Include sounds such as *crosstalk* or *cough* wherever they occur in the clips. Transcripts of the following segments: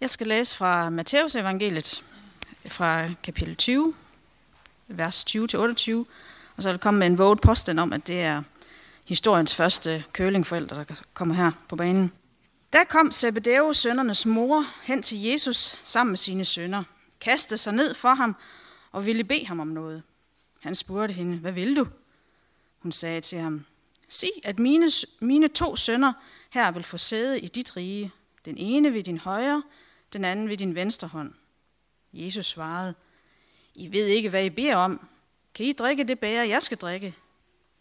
Jeg skal læse fra Matteus evangeliet, fra kapitel 20, vers 20-28, og så vil jeg komme med en våget påstand om, at det er historiens første kølingforældre, der kommer her på banen. Der kom Zebedeus sønnernes mor hen til Jesus sammen med sine sønner, kastede sig ned for ham og ville bede ham om noget. Han spurgte hende, hvad vil du? Hun sagde til ham, sig, at mine, mine to sønner her vil få sæde i dit rige, den ene ved din højre, den anden ved din venstre hånd. Jesus svarede, I ved ikke, hvad I beder om. Kan I drikke det bære, jeg skal drikke?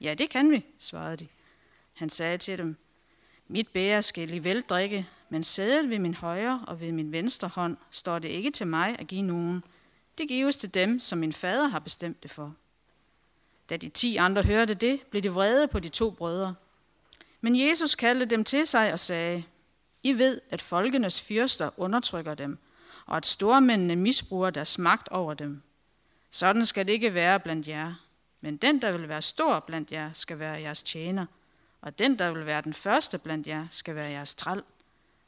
Ja, det kan vi, svarede de. Han sagde til dem, Mit bære skal I vel drikke, men sædet ved min højre og ved min venstre hånd står det ikke til mig at give nogen. Det gives til dem, som min fader har bestemt det for. Da de ti andre hørte det, blev de vrede på de to brødre. Men Jesus kaldte dem til sig og sagde, i ved, at folkenes fyrster undertrykker dem, og at stormændene misbruger deres magt over dem. Sådan skal det ikke være blandt jer. Men den, der vil være stor blandt jer, skal være jeres tjener, og den, der vil være den første blandt jer, skal være jeres træl.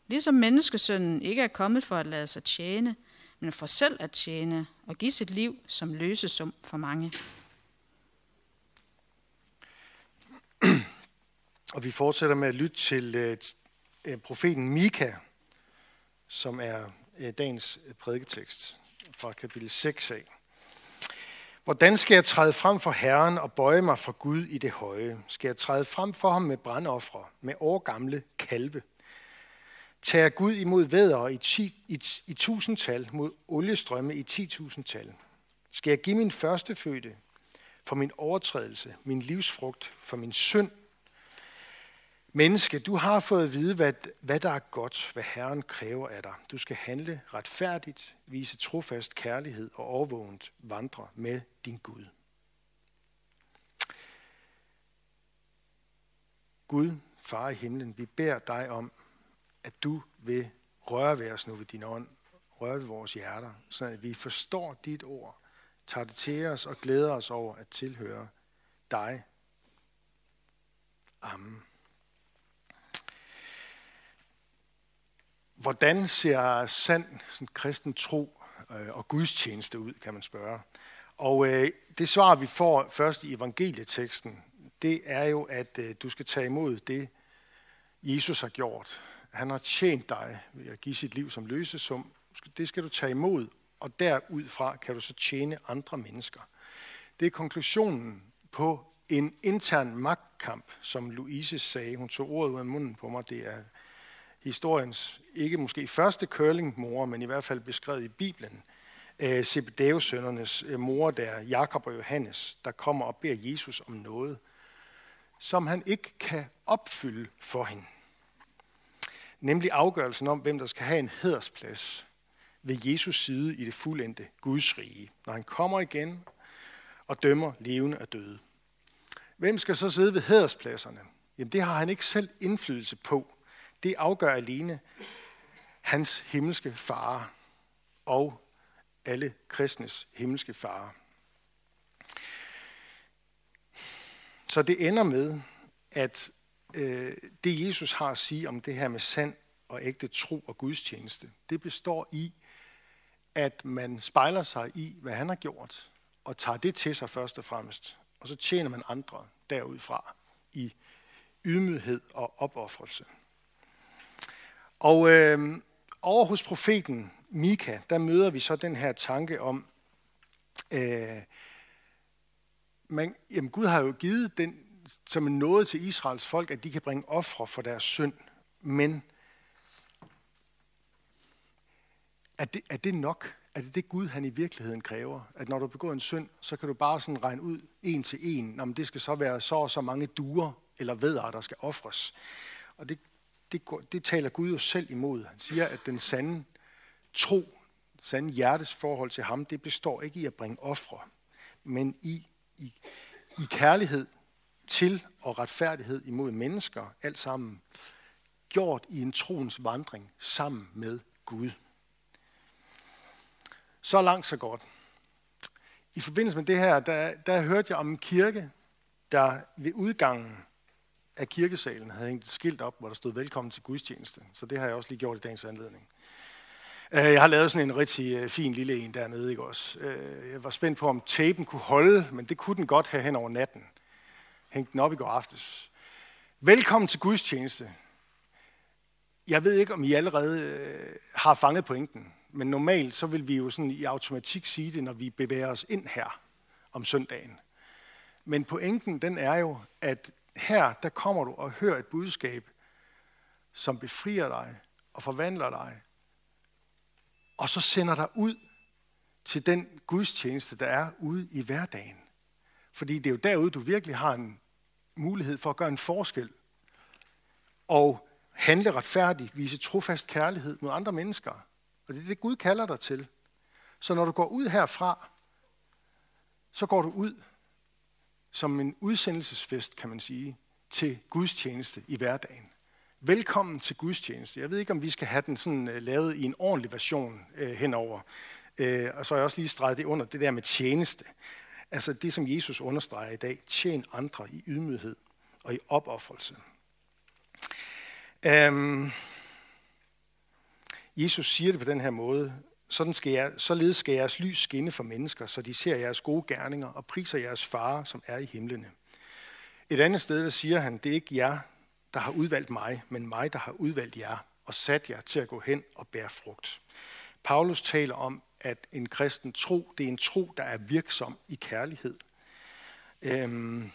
Ligesom menneskesønnen ikke er kommet for at lade sig tjene, men for selv at tjene og give sit liv som løsesum for mange. Og vi fortsætter med at lytte til øh, Øh, profeten Mika, som er øh, dagens øh, prædiketekst fra kapitel 6 af. Hvordan skal jeg træde frem for Herren og bøje mig for Gud i det høje? Skal jeg træde frem for ham med brandoffre, med årgamle kalve? Tager Gud imod vædder i, ti, i, i tusindtal, mod oliestrømme i ti tusindtal? Skal jeg give min førstefødte for min overtrædelse, min livsfrugt for min synd? Menneske, du har fået at vide, hvad, hvad der er godt, hvad Herren kræver af dig. Du skal handle retfærdigt, vise trofast kærlighed og overvågent vandre med din Gud. Gud, far i himlen, vi beder dig om, at du vil røre ved os nu ved din ånd, røre ved vores hjerter, så at vi forstår dit ord, tager det til os og glæder os over at tilhøre dig. Amen. Hvordan ser sand sådan kristen tro øh, og gudstjeneste ud, kan man spørge. Og øh, det svar, vi får først i evangelieteksten, det er jo, at øh, du skal tage imod det, Jesus har gjort. Han har tjent dig ved at give sit liv som løsesum. Det skal du tage imod, og derudfra kan du så tjene andre mennesker. Det er konklusionen på en intern magtkamp, som Louise sagde. Hun tog ordet ud af munden på mig. Det er historiens, ikke måske første curlingmor, men i hvert fald beskrevet i Bibelen, øh, Zebedeus sønnernes øh, mor, der Jakob og Johannes, der kommer og beder Jesus om noget, som han ikke kan opfylde for hende. Nemlig afgørelsen om, hvem der skal have en hedersplads ved Jesus side i det fuldendte Guds rige, når han kommer igen og dømmer levende og døde. Hvem skal så sidde ved hederspladserne? Jamen det har han ikke selv indflydelse på. Det afgør alene hans himmelske far og alle kristnes himmelske far. Så det ender med, at øh, det Jesus har at sige om det her med sand og ægte tro og gudstjeneste, det består i, at man spejler sig i, hvad han har gjort, og tager det til sig først og fremmest, og så tjener man andre derudfra i ydmyghed og opoffrelse. Og øh, over hos profeten Mika, der møder vi så den her tanke om, øh, man, jamen Gud har jo givet den som en nåde til Israels folk, at de kan bringe ofre for deres synd. Men er det, er det nok? Er det det Gud, han i virkeligheden kræver? At når du begår en synd, så kan du bare sådan regne ud en til en, om det skal så være så og så mange duer eller vedder, der skal ofres. Og det, det, det taler Gud jo selv imod. Han siger, at den sande tro, sande hjertes forhold til ham, det består ikke i at bringe ofre, men i, i, i kærlighed til og retfærdighed imod mennesker, alt sammen gjort i en troens vandring sammen med Gud. Så langt, så godt. I forbindelse med det her, der, der hørte jeg om en kirke, der ved udgangen af kirkesalen havde hængt et skilt op, hvor der stod velkommen til gudstjeneste. Så det har jeg også lige gjort i dagens anledning. Øh, jeg har lavet sådan en rigtig øh, fin lille en dernede, ikke også? Øh, jeg var spændt på, om tapen kunne holde, men det kunne den godt have hen over natten. Hængte den op i går aftes. Velkommen til gudstjeneste. Jeg ved ikke, om I allerede har fanget pointen, men normalt så vil vi jo sådan i automatik sige det, når vi bevæger os ind her om søndagen. Men pointen den er jo, at her der kommer du og hører et budskab, som befrier dig og forvandler dig og så sender dig ud til den gudstjeneste, der er ude i hverdagen. Fordi det er jo derude, du virkelig har en mulighed for at gøre en forskel. Og handle retfærdigt, vise trofast kærlighed mod andre mennesker. Og det er det, Gud kalder dig til. Så når du går ud herfra, så går du ud som en udsendelsesfest, kan man sige, til gudstjeneste i hverdagen. Velkommen til gudstjeneste. Jeg ved ikke, om vi skal have den sådan øh, lavet i en ordentlig version øh, henover. Øh, og så har jeg også lige streget det under, det der med tjeneste. Altså det, som Jesus understreger i dag. Tjen andre i ydmyghed og i opoffrelse. Øhm, Jesus siger det på den her måde. Sådan skal jeg, således skal jeres lys skinne for mennesker, så de ser jeres gode gerninger og priser jeres far, som er i himlene. Et andet sted der siger han, det er ikke jer, der har udvalgt mig, men mig, der har udvalgt jer og sat jer til at gå hen og bære frugt. Paulus taler om, at en kristen tro, det er en tro, der er virksom i kærlighed. Øhm,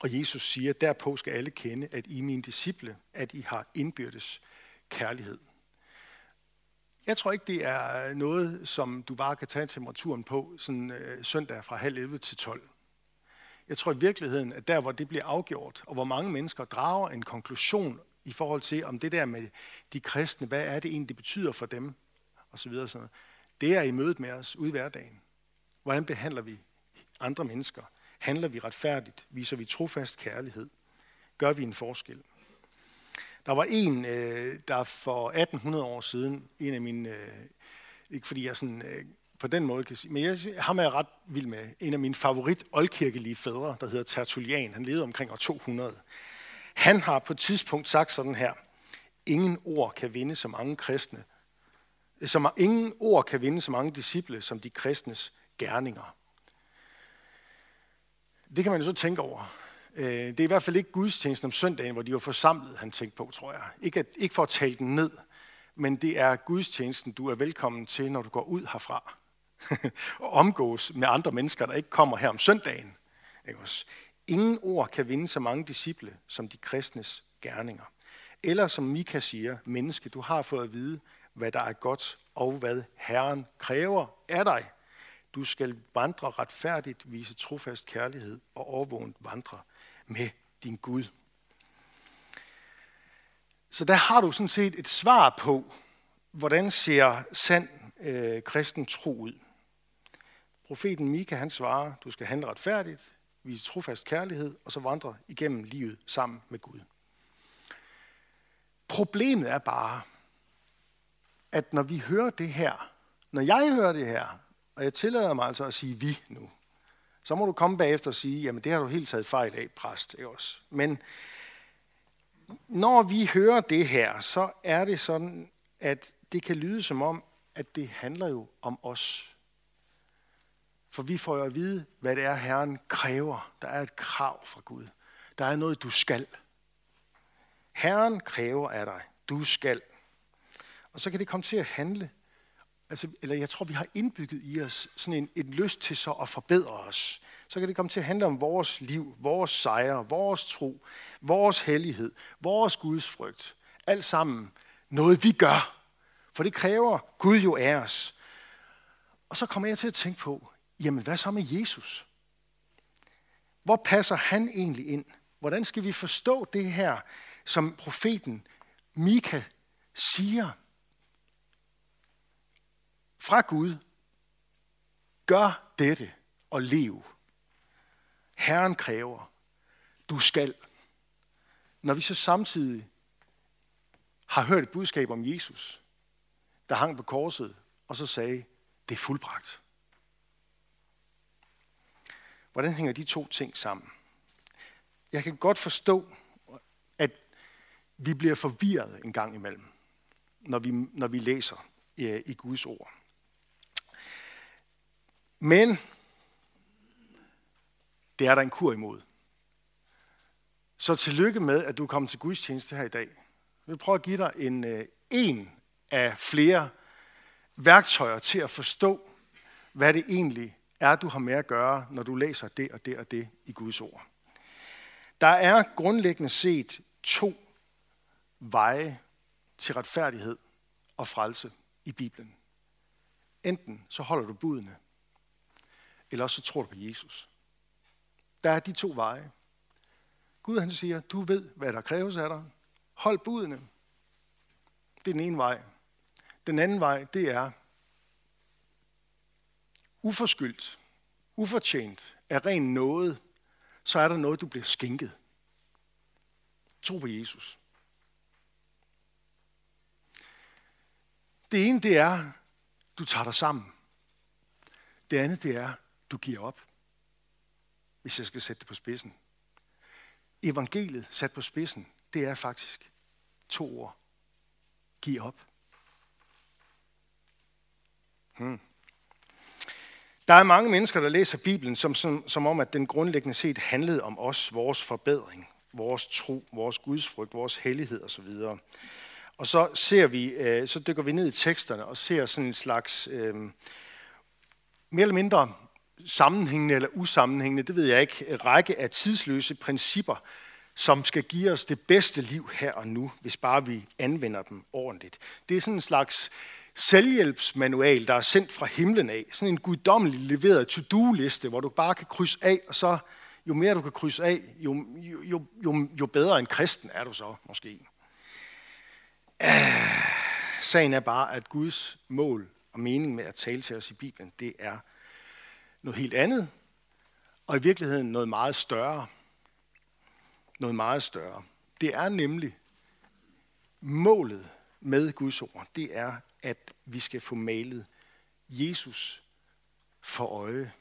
og Jesus siger, derpå skal alle kende, at I er mine disciple, at I har indbyrdes kærlighed. Jeg tror ikke, det er øh, noget, som du bare kan tage temperaturen på sådan, øh, søndag fra halv 11 til 12. Jeg tror i virkeligheden, at der, hvor det bliver afgjort, og hvor mange mennesker drager en konklusion i forhold til, om det der med de kristne, hvad er det egentlig, det betyder for dem, og så videre. Sådan Det er i mødet med os ude i hverdagen. Hvordan behandler vi andre mennesker? Handler vi retfærdigt? Viser vi trofast kærlighed? Gør vi en forskel? Der var en, øh, der for 1800 år siden, en af mine, øh, ikke fordi jeg sådan øh, på den måde kan sige. Men jeg, ham er jeg ret vild med. En af mine favorit oldkirkelige fædre, der hedder Tertullian. Han levede omkring år 200. Han har på et tidspunkt sagt sådan her. Ingen ord kan vinde så mange kristne. Som ingen ord kan vinde så mange disciple som de kristnes gerninger. Det kan man jo så tænke over. Øh, det er i hvert fald ikke gudstjenesten om søndagen, hvor de var forsamlet, han tænkte på, tror jeg. Ikke, at, ikke for at tale den ned, men det er gudstjenesten, du er velkommen til, når du går ud herfra. *laughs* og omgås med andre mennesker, der ikke kommer her om søndagen. Ikke? Ingen ord kan vinde så mange disciple som de kristnes gerninger. Eller som Mika siger, menneske, du har fået at vide, hvad der er godt og hvad Herren kræver af dig. Du skal vandre retfærdigt, vise trofast kærlighed og overvågent vandre med din Gud. Så der har du sådan set et svar på, hvordan ser sand øh, kristen tro ud. Profeten Mika, han svarer, du skal handle retfærdigt, vise trofast kærlighed, og så vandre igennem livet sammen med Gud. Problemet er bare, at når vi hører det her, når jeg hører det her, og jeg tillader mig altså at sige vi nu, så må du komme bagefter og sige, jamen det har du helt taget fejl af, præst. Ikke også? Men når vi hører det her, så er det sådan, at det kan lyde som om, at det handler jo om os. For vi får jo at vide, hvad det er, Herren kræver. Der er et krav fra Gud. Der er noget, du skal. Herren kræver af dig. Du skal. Og så kan det komme til at handle. Altså, eller jeg tror, vi har indbygget i os sådan en, en lyst til så at forbedre os. Så kan det komme til at handle om vores liv, vores sejre, vores tro, vores hellighed, vores Guds frygt. Alt sammen noget, vi gør. For det kræver Gud jo af os. Og så kommer jeg til at tænke på, Jamen, hvad så med Jesus? Hvor passer han egentlig ind? Hvordan skal vi forstå det her, som profeten Mika siger fra Gud? Gør dette og lev. Herren kræver, du skal. Når vi så samtidig har hørt et budskab om Jesus, der hang på korset, og så sagde, det er fuldbragt. Hvordan hænger de to ting sammen? Jeg kan godt forstå, at vi bliver forvirret en gang imellem, når vi, når vi læser øh, i Guds ord. Men det er der en kur imod. Så tillykke med, at du er kommet til Guds tjeneste her i dag. Vi prøver at give dig en, øh, en af flere værktøjer til at forstå, hvad det egentlig er, du har med at gøre, når du læser det og det og det i Guds ord. Der er grundlæggende set to veje til retfærdighed og frelse i Bibelen. Enten så holder du budene, eller også så tror du på Jesus. Der er de to veje. Gud han siger, du ved, hvad der kræves af dig. Hold budene. Det er den ene vej. Den anden vej, det er uforskyldt, ufortjent, af ren noget, så er der noget, du bliver skænket. Tro på Jesus. Det ene, det er, du tager dig sammen. Det andet, det er, du giver op. Hvis jeg skal sætte det på spidsen. Evangeliet sat på spidsen, det er faktisk to ord. Giv op. Hmm. Der er mange mennesker, der læser Bibelen som, som, som om, at den grundlæggende set handlede om os, vores forbedring, vores tro, vores gudsfrygt, vores hellighed osv. Og så ser vi, øh, så dykker vi ned i teksterne og ser sådan en slags øh, mere eller mindre sammenhængende eller usammenhængende, det ved jeg ikke, række af tidsløse principper, som skal give os det bedste liv her og nu, hvis bare vi anvender dem ordentligt. Det er sådan en slags selvhjælpsmanual, der er sendt fra himlen af. Sådan en guddommelig leveret to-do-liste, hvor du bare kan krydse af, og så jo mere du kan krydse af, jo, jo, jo, jo bedre en kristen er du så måske. Uh, sagen er bare, at Guds mål og mening med at tale til os i Bibelen, det er noget helt andet, og i virkeligheden noget meget større. Noget meget større. Det er nemlig målet med Guds ord, det er, at vi skal få malet Jesus for øje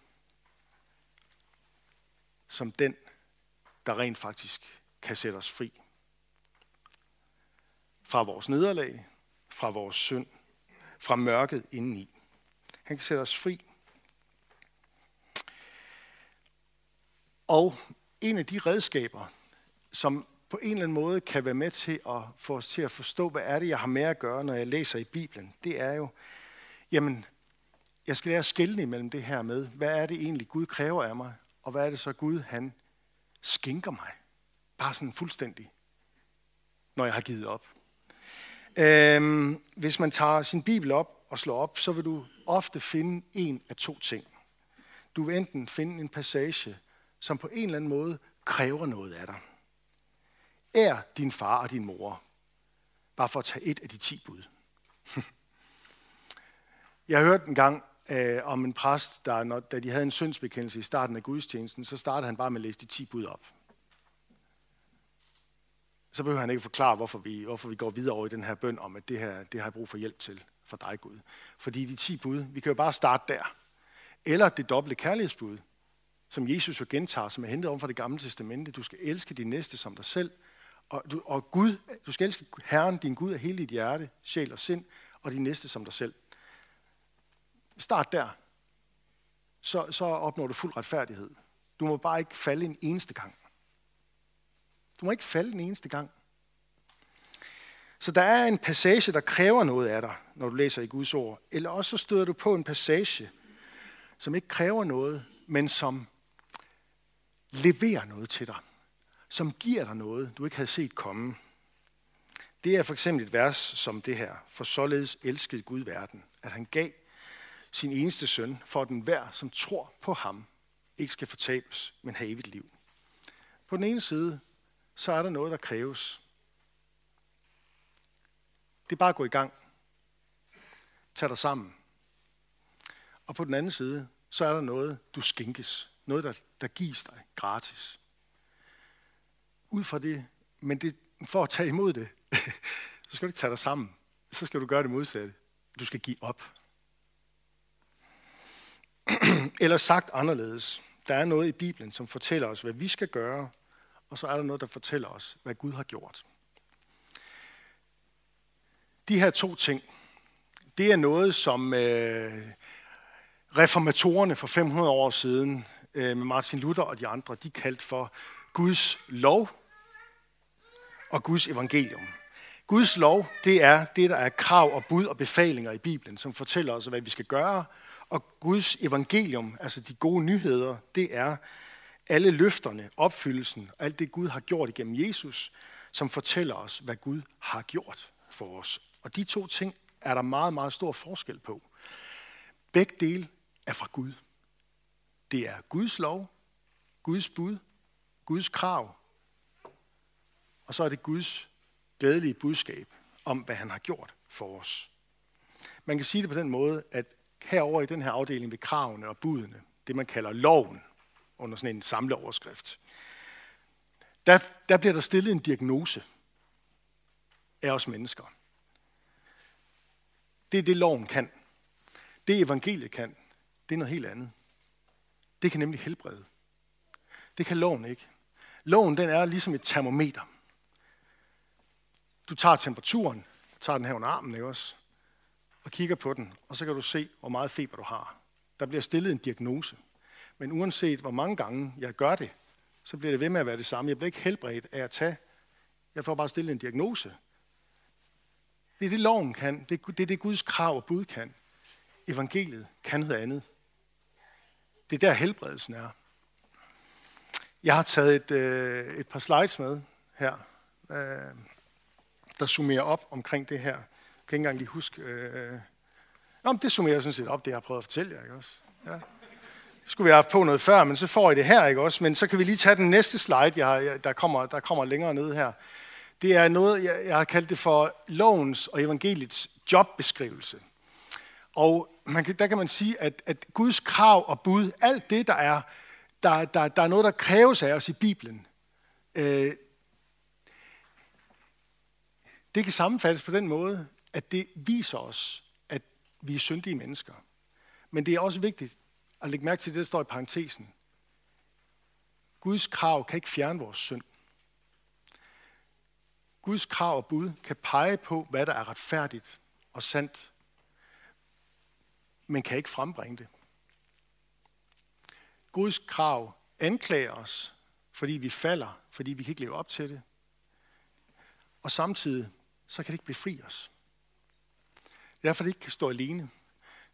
som den, der rent faktisk kan sætte os fri. Fra vores nederlag, fra vores synd, fra mørket indeni. Han kan sætte os fri. Og en af de redskaber, som på en eller anden måde kan være med til at få os til at forstå, hvad er det, jeg har med at gøre, når jeg læser i Bibelen, det er jo, jamen, jeg skal lære at skille imellem det her med, hvad er det egentlig, Gud kræver af mig, og hvad er det så, Gud han skænker mig. Bare sådan fuldstændig, når jeg har givet op. Øhm, hvis man tager sin Bibel op og slår op, så vil du ofte finde en af to ting. Du vil enten finde en passage, som på en eller anden måde kræver noget af dig er din far og din mor. Bare for at tage et af de ti bud. *laughs* Jeg hørte en gang øh, om en præst, der, når, da de havde en syndsbekendelse i starten af gudstjenesten, så startede han bare med at læse de ti bud op. Så behøver han ikke forklare, hvorfor vi, hvorfor vi går videre over i den her bøn om, at det her det har jeg brug for hjælp til for dig, Gud. Fordi de ti bud, vi kan jo bare starte der. Eller det dobbelte kærlighedsbud, som Jesus jo gentager, som er hentet om fra det gamle testamente. Du skal elske din næste som dig selv, og, du, og Gud, du skal elske Herren, din Gud, af hele dit hjerte, sjæl og sind, og din næste som dig selv. Start der. Så, så opnår du fuld retfærdighed. Du må bare ikke falde en eneste gang. Du må ikke falde en eneste gang. Så der er en passage, der kræver noget af dig, når du læser i Guds ord. Eller også så støder du på en passage, som ikke kræver noget, men som leverer noget til dig som giver dig noget, du ikke havde set komme. Det er for eksempel et vers som det her. For således elskede Gud verden, at han gav sin eneste søn, for den hver, som tror på ham, ikke skal fortabes, men have evigt liv. På den ene side, så er der noget, der kræves. Det er bare at gå i gang. Tag dig sammen. Og på den anden side, så er der noget, du skinkes. Noget, der, der gives dig gratis ud fra det, men det, for at tage imod det, *laughs* så skal du ikke tage dig sammen. Så skal du gøre det modsatte. Du skal give op. *clears throat* Eller sagt anderledes, der er noget i Bibelen, som fortæller os, hvad vi skal gøre, og så er der noget, der fortæller os, hvad Gud har gjort. De her to ting, det er noget, som øh, reformatorerne for 500 år siden, Øh, med Martin Luther og de andre, de kaldte for Guds lov og Guds evangelium. Guds lov, det er det, der er krav og bud og befalinger i Bibelen, som fortæller os, hvad vi skal gøre. Og Guds evangelium, altså de gode nyheder, det er alle løfterne, opfyldelsen, alt det Gud har gjort igennem Jesus, som fortæller os, hvad Gud har gjort for os. Og de to ting er der meget, meget stor forskel på. Begge dele er fra Gud. Det er Guds lov, Guds bud, Guds krav, og så er det Guds glædelige budskab om, hvad han har gjort for os. Man kan sige det på den måde, at herover i den her afdeling ved kravene og budene, det man kalder loven, under sådan en samleoverskrift, der, der bliver der stillet en diagnose af os mennesker. Det er det, loven kan. Det evangeliet kan, det er noget helt andet. Det kan nemlig helbrede. Det kan loven ikke. Loven den er ligesom et termometer. Du tager temperaturen, tager den her under armen, ikke også? Og kigger på den, og så kan du se, hvor meget feber du har. Der bliver stillet en diagnose. Men uanset hvor mange gange jeg gør det, så bliver det ved med at være det samme. Jeg bliver ikke helbredt af at tage. Jeg får bare stillet en diagnose. Det er det, loven kan. Det er det, Guds krav og bud kan. Evangeliet kan noget andet. Det er der helbredelsen er. Jeg har taget et, øh, et par slides med her, øh, der summerer op omkring det her. Jeg kan ikke engang lige huske. Øh, Nå, det summerer sådan set op, det jeg har prøvet at fortælle jer. Ikke også? Ja. skulle vi have haft på noget før, men så får I det her, ikke også? Men så kan vi lige tage den næste slide, jeg har, der, kommer, der kommer længere ned her. Det er noget, jeg, jeg har kaldt det for lovens og evangeliets jobbeskrivelse. Og man kan, der kan man sige, at, at Guds krav og bud, alt det, der er, der, der, der er noget, der kræves af os i Bibelen, øh, det kan sammenfattes på den måde, at det viser os, at vi er syndige mennesker. Men det er også vigtigt at lægge mærke til det, der står i parentesen. Guds krav kan ikke fjerne vores synd. Guds krav og bud kan pege på, hvad der er retfærdigt og sandt, men kan ikke frembringe det. Guds krav anklager os, fordi vi falder, fordi vi kan ikke leve op til det. Og samtidig så kan det ikke befri os. Det er derfor, det ikke kan stå alene.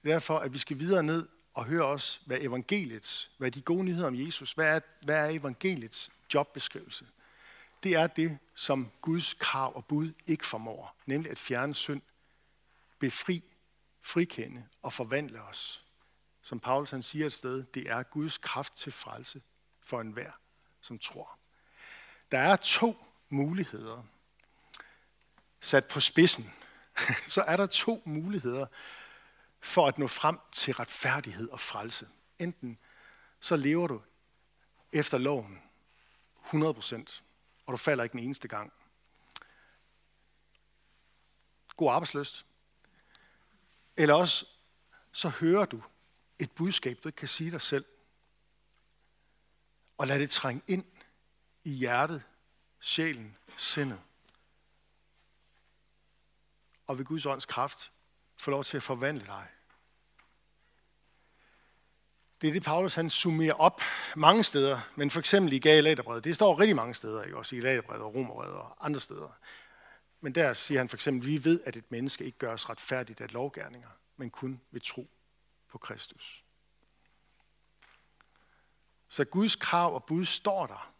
Det er derfor, at vi skal videre ned og høre os, hvad evangeliets, hvad de gode nyheder om Jesus, hvad er, hvad er evangeliets jobbeskrivelse? Det er det, som Guds krav og bud ikke formår, nemlig at fjerne synd, befri, frikende og forvandle os. Som Paulus han siger et sted, det er Guds kraft til frelse for enhver, som tror. Der er to muligheder sat på spidsen, *laughs* så er der to muligheder for at nå frem til retfærdighed og frelse. Enten så lever du efter loven 100%, og du falder ikke den eneste gang. God arbejdsløst. Eller også så hører du et budskab, du ikke kan sige dig selv. Og lad det trænge ind i hjertet, sjælen, sindet og ved Guds ånds kraft få lov til at forvandle dig. Det er det, Paulus han summerer op mange steder, men for eksempel i Galaterbrevet. Det står rigtig mange steder, ikke? også i Galaterbrevet og Romerbrevet og andre steder. Men der siger han for eksempel, vi ved, at et menneske ikke gøres retfærdigt af lovgærninger, men kun ved tro på Kristus. Så Guds krav og bud står der.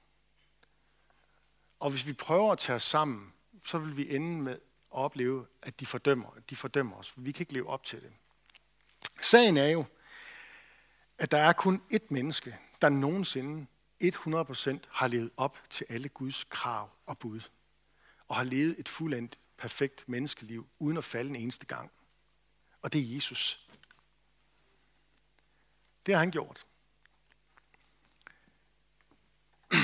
Og hvis vi prøver at tage os sammen, så vil vi ende med at opleve, at de fordømmer, de fordømmer os, for vi kan ikke leve op til det. Sagen er jo, at der er kun ét menneske, der nogensinde 100% har levet op til alle Guds krav og bud, og har levet et fuldendt, perfekt menneskeliv, uden at falde en eneste gang. Og det er Jesus. Det har han gjort. *clears throat*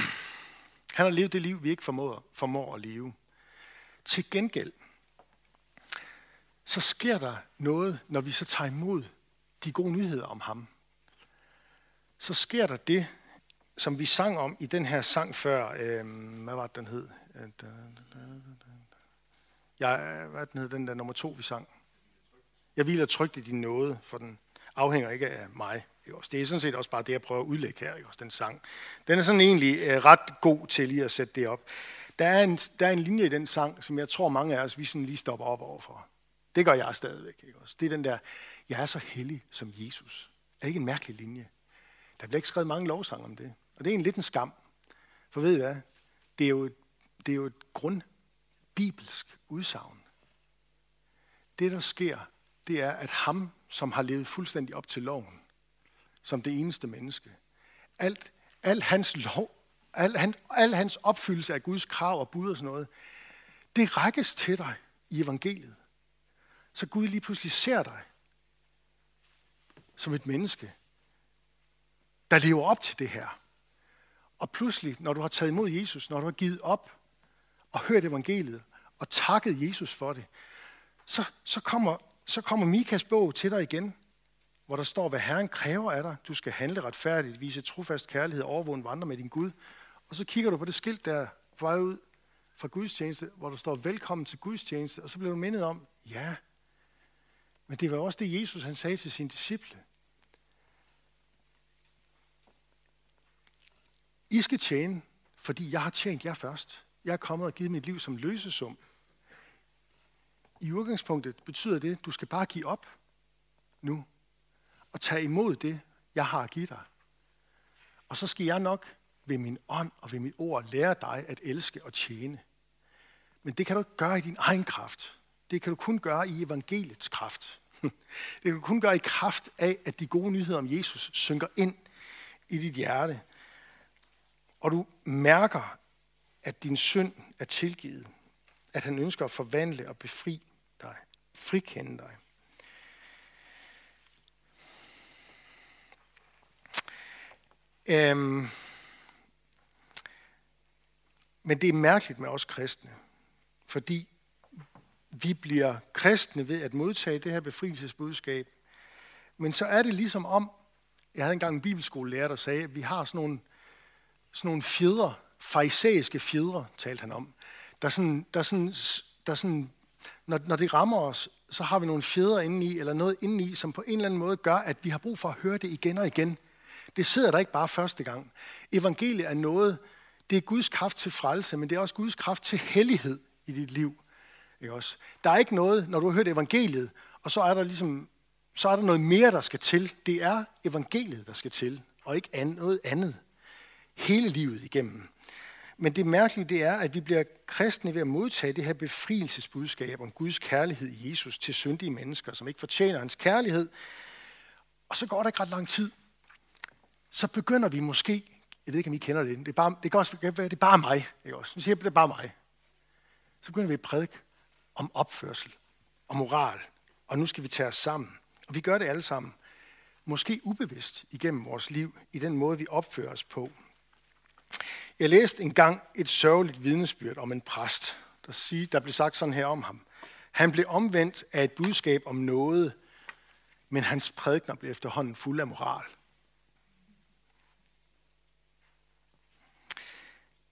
Han har levet det liv, vi ikke formår, formår at leve. Til gengæld, så sker der noget, når vi så tager imod de gode nyheder om ham. Så sker der det, som vi sang om i den her sang før. Øh, hvad var det, den hed? Ja, hvad den hed, den der nummer to, vi sang? Jeg hviler trygt i din nåde, for den afhænger ikke af mig. Ikke også? Det er sådan set også bare det, jeg prøver at udlægge her, ikke også, den sang. Den er sådan egentlig øh, ret god til lige at sætte det op. Der er, en, der er en linje i den sang, som jeg tror mange af os, vi sådan lige stopper op overfor. Det gør jeg stadigvæk. Ikke også? Det er den der, jeg er så hellig som Jesus. Er det ikke en mærkelig linje? Der bliver ikke skrevet mange lovsange om det. Og det er en lidt en skam. For ved I hvad? Det er jo, det er jo et grundbibelsk udsagn. Det, der sker, det er, at ham, som har levet fuldstændig op til loven, som det eneste menneske, alt, alt hans lov, al, han, al hans opfyldelse af Guds krav og bud og sådan noget, det rækkes til dig i evangeliet. Så Gud lige pludselig ser dig som et menneske, der lever op til det her. Og pludselig, når du har taget imod Jesus, når du har givet op og hørt evangeliet og takket Jesus for det, så, så, kommer, så kommer Mikas bog til dig igen, hvor der står, hvad Herren kræver af dig. Du skal handle retfærdigt, vise trofast kærlighed, overvågen, vandre med din Gud. Og så kigger du på det skilt der på vej ud fra Guds tjeneste, hvor der står, velkommen til Guds tjeneste, og så bliver du mindet om, ja, men det var også det, Jesus han sagde til sine disciple. I skal tjene, fordi jeg har tjent jer først. Jeg er kommet og givet mit liv som løsesum. I udgangspunktet betyder det, at du skal bare give op nu og tage imod det, jeg har givet dig. Og så skal jeg nok ved min ånd og ved mit ord lære dig at elske og tjene. Men det kan du ikke gøre i din egen kraft. Det kan du kun gøre i evangeliets kraft. *laughs* Det kan du kun gøre i kraft af, at de gode nyheder om Jesus synker ind i dit hjerte. Og du mærker, at din synd er tilgivet. At han ønsker at forvandle og befri dig. Frikende dig. Øhm, men det er mærkeligt med os kristne, fordi vi bliver kristne ved at modtage det her befrielsesbudskab. Men så er det ligesom om, jeg havde engang en bibelskolelærer, der sagde, at vi har sådan nogle, sådan nogle fjeder farisæiske fjedre, talte han om. Der sådan, der sådan, der sådan, når, når det rammer os, så har vi nogle fjedre indeni, eller noget indeni, som på en eller anden måde gør, at vi har brug for at høre det igen og igen. Det sidder der ikke bare første gang. Evangeliet er noget, det er Guds kraft til frelse, men det er også Guds kraft til hellighed i dit liv. Ikke også? Der er ikke noget, når du har hørt evangeliet, og så er der ligesom, så er der noget mere, der skal til. Det er evangeliet, der skal til, og ikke noget andet. Hele livet igennem. Men det mærkelige det er, at vi bliver kristne ved at modtage det her befrielsesbudskab om Guds kærlighed i Jesus til syndige mennesker, som ikke fortjener hans kærlighed. Og så går der ikke ret lang tid. Så begynder vi måske, jeg ved ikke, om I kender det, det er bare, det kan også være, det er bare mig. Ikke også? Nu siger jeg, det er bare mig. Så begynder vi at prædike om opførsel og moral. Og nu skal vi tage os sammen. Og vi gør det alle sammen. Måske ubevidst igennem vores liv, i den måde, vi opfører os på. Jeg læste engang et sørgeligt vidnesbyrd om en præst, der, sig, der blev sagt sådan her om ham. Han blev omvendt af et budskab om noget, men hans prædikner blev efterhånden fuld af moral.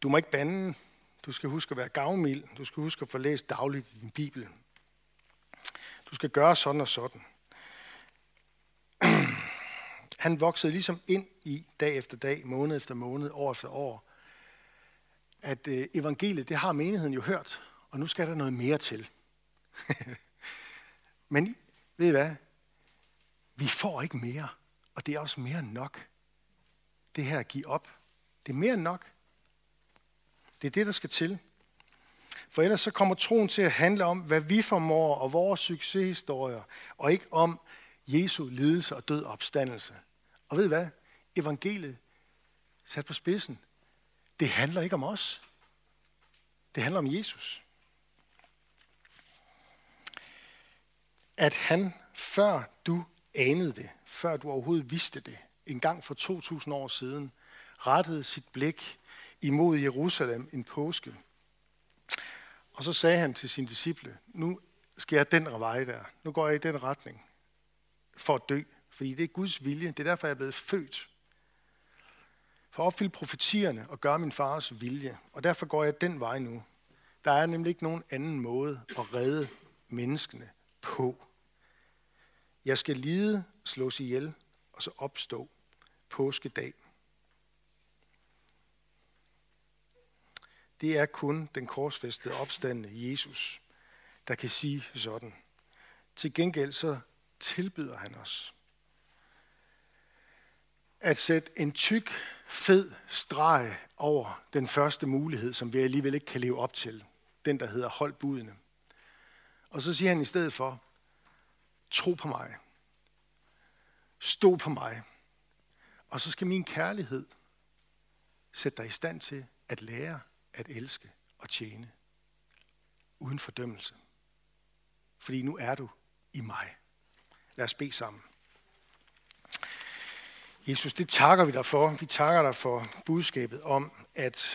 Du må ikke bande, du skal huske at være gavmild. Du skal huske at få læst dagligt i din bibel. Du skal gøre sådan og sådan. *clears throat* Han voksede ligesom ind i dag efter dag, måned efter måned, år efter år, at øh, evangeliet, det har menigheden jo hørt, og nu skal der noget mere til. *laughs* Men ved I hvad? Vi får ikke mere, og det er også mere end nok. Det her at give op, det er mere end nok. Det er det, der skal til. For ellers så kommer troen til at handle om, hvad vi formår og vores succeshistorier, og ikke om Jesu lidelse og død og opstandelse. Og ved I hvad? Evangeliet sat på spidsen, det handler ikke om os. Det handler om Jesus. At han, før du anede det, før du overhovedet vidste det, en gang for 2000 år siden, rettede sit blik imod Jerusalem en påske. Og så sagde han til sine disciple, nu skal jeg den vej der. Nu går jeg i den retning for at dø. Fordi det er Guds vilje. Det er derfor, jeg er blevet født. For at opfylde profetierne og gøre min fars vilje. Og derfor går jeg den vej nu. Der er nemlig ikke nogen anden måde at redde menneskene på. Jeg skal lide, slås ihjel og så opstå påskedag. Det er kun den korsfæstede opstandende Jesus, der kan sige sådan. Til gengæld så tilbyder han os at sætte en tyk, fed streg over den første mulighed, som vi alligevel ikke kan leve op til. Den, der hedder hold budene. Og så siger han i stedet for, tro på mig. Stå på mig. Og så skal min kærlighed sætte dig i stand til at lære at elske og tjene. Uden fordømmelse. Fordi nu er du i mig. Lad os bede sammen. Jesus, det takker vi dig for. Vi takker dig for budskabet om, at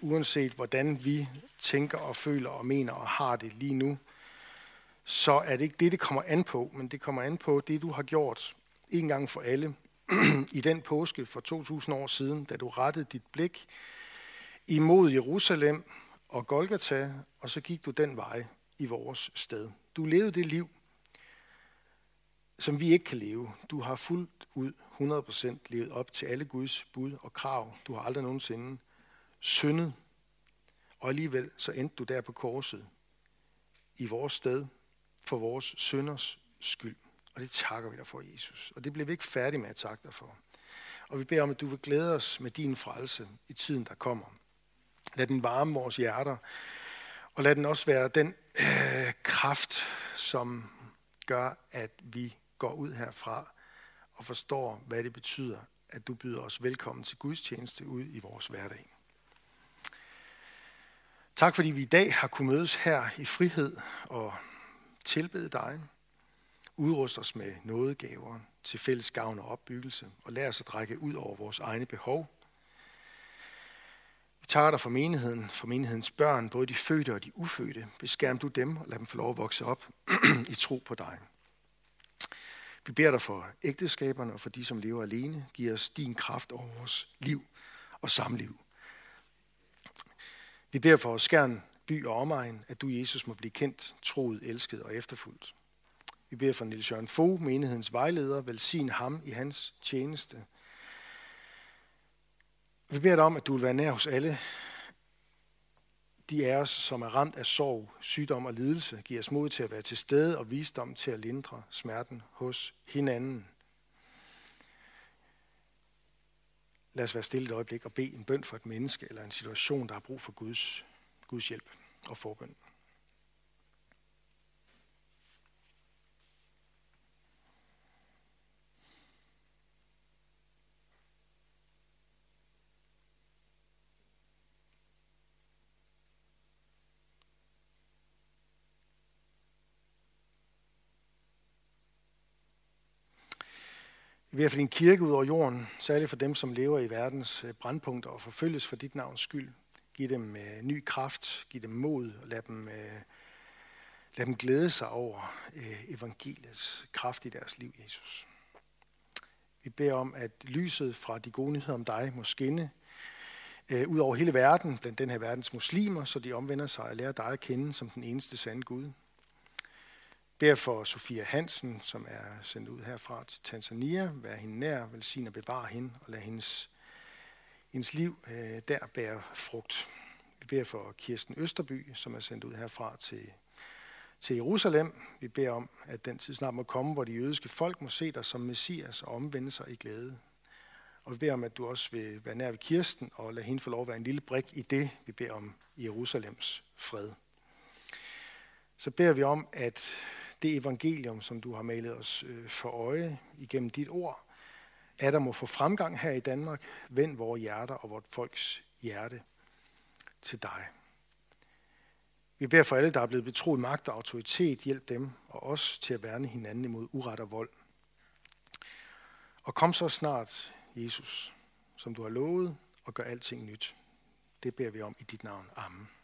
uanset hvordan vi tænker og føler og mener og har det lige nu, så er det ikke det, det kommer an på, men det kommer an på det, du har gjort en gang for alle *clears throat* i den påske for 2000 år siden, da du rettede dit blik imod Jerusalem og Golgata, og så gik du den vej i vores sted. Du levede det liv, som vi ikke kan leve. Du har fuldt ud 100% levet op til alle Guds bud og krav. Du har aldrig nogensinde syndet. Og alligevel så endte du der på korset i vores sted for vores synders skyld. Og det takker vi dig for, Jesus. Og det bliver vi ikke færdige med at takke dig for. Og vi beder om, at du vil glæde os med din frelse i tiden, der kommer. Lad den varme vores hjerter, og lad den også være den øh, kraft, som gør, at vi går ud herfra og forstår, hvad det betyder, at du byder os velkommen til Guds tjeneste ud i vores hverdag. Tak fordi vi i dag har kunnet mødes her i frihed og tilbede dig. Udrust os med nådegaver til fælles gavn og opbyggelse, og lad os at række ud over vores egne behov. Vi tager dig for menigheden, for menighedens børn, både de fødte og de ufødte. Beskærm du dem og lad dem få lov at vokse op *clears throat* i tro på dig. Vi beder dig for ægteskaberne og for de, som lever alene. Giv os din kraft over vores liv og samliv. Vi beder for skærn, by og omegn, at du, Jesus, må blive kendt, troet, elsket og efterfulgt. Vi beder for Nils Jørgen Fogh, menighedens vejleder, velsign ham i hans tjeneste. Vi beder dig om, at du vil være nær hos alle de af os, som er ramt af sorg, sygdom og lidelse. giver os mod til at være til stede og visdom til at lindre smerten hos hinanden. Lad os være stille et øjeblik og bede en bøn for et menneske eller en situation, der har brug for Guds, Guds hjælp og forbøn. I hvert fald en kirke ud over jorden, særligt for dem, som lever i verdens øh, brandpunkter og forfølges for dit navns skyld. Giv dem øh, ny kraft, giv dem mod, og lad dem, øh, lad dem glæde sig over øh, evangeliets kraft i deres liv, Jesus. Vi beder om, at lyset fra de gode nyheder om dig må skinne øh, ud over hele verden, blandt den her verdens muslimer, så de omvender sig og lærer dig at kende som den eneste sande Gud beder for Sofia Hansen, som er sendt ud herfra til Tanzania. Vær hende nær, velsign og bevare hende, og lad hendes, hendes liv øh, der bære frugt. Vi beder for Kirsten Østerby, som er sendt ud herfra til, til Jerusalem. Vi beder om, at den tid snart må komme, hvor de jødiske folk må se dig som messias og omvende sig i glæde. Og vi beder om, at du også vil være nær ved Kirsten og lade hende få lov at være en lille brik i det, vi beder om Jerusalems fred. Så beder vi om, at det evangelium, som du har malet os øh, for øje igennem dit ord, at der må få fremgang her i Danmark. Vend vores hjerter og vort folks hjerte til dig. Vi beder for alle, der er blevet betroet magt og autoritet, hjælp dem og os til at værne hinanden imod uret og vold. Og kom så snart, Jesus, som du har lovet, og gør alting nyt. Det beder vi om i dit navn. Amen.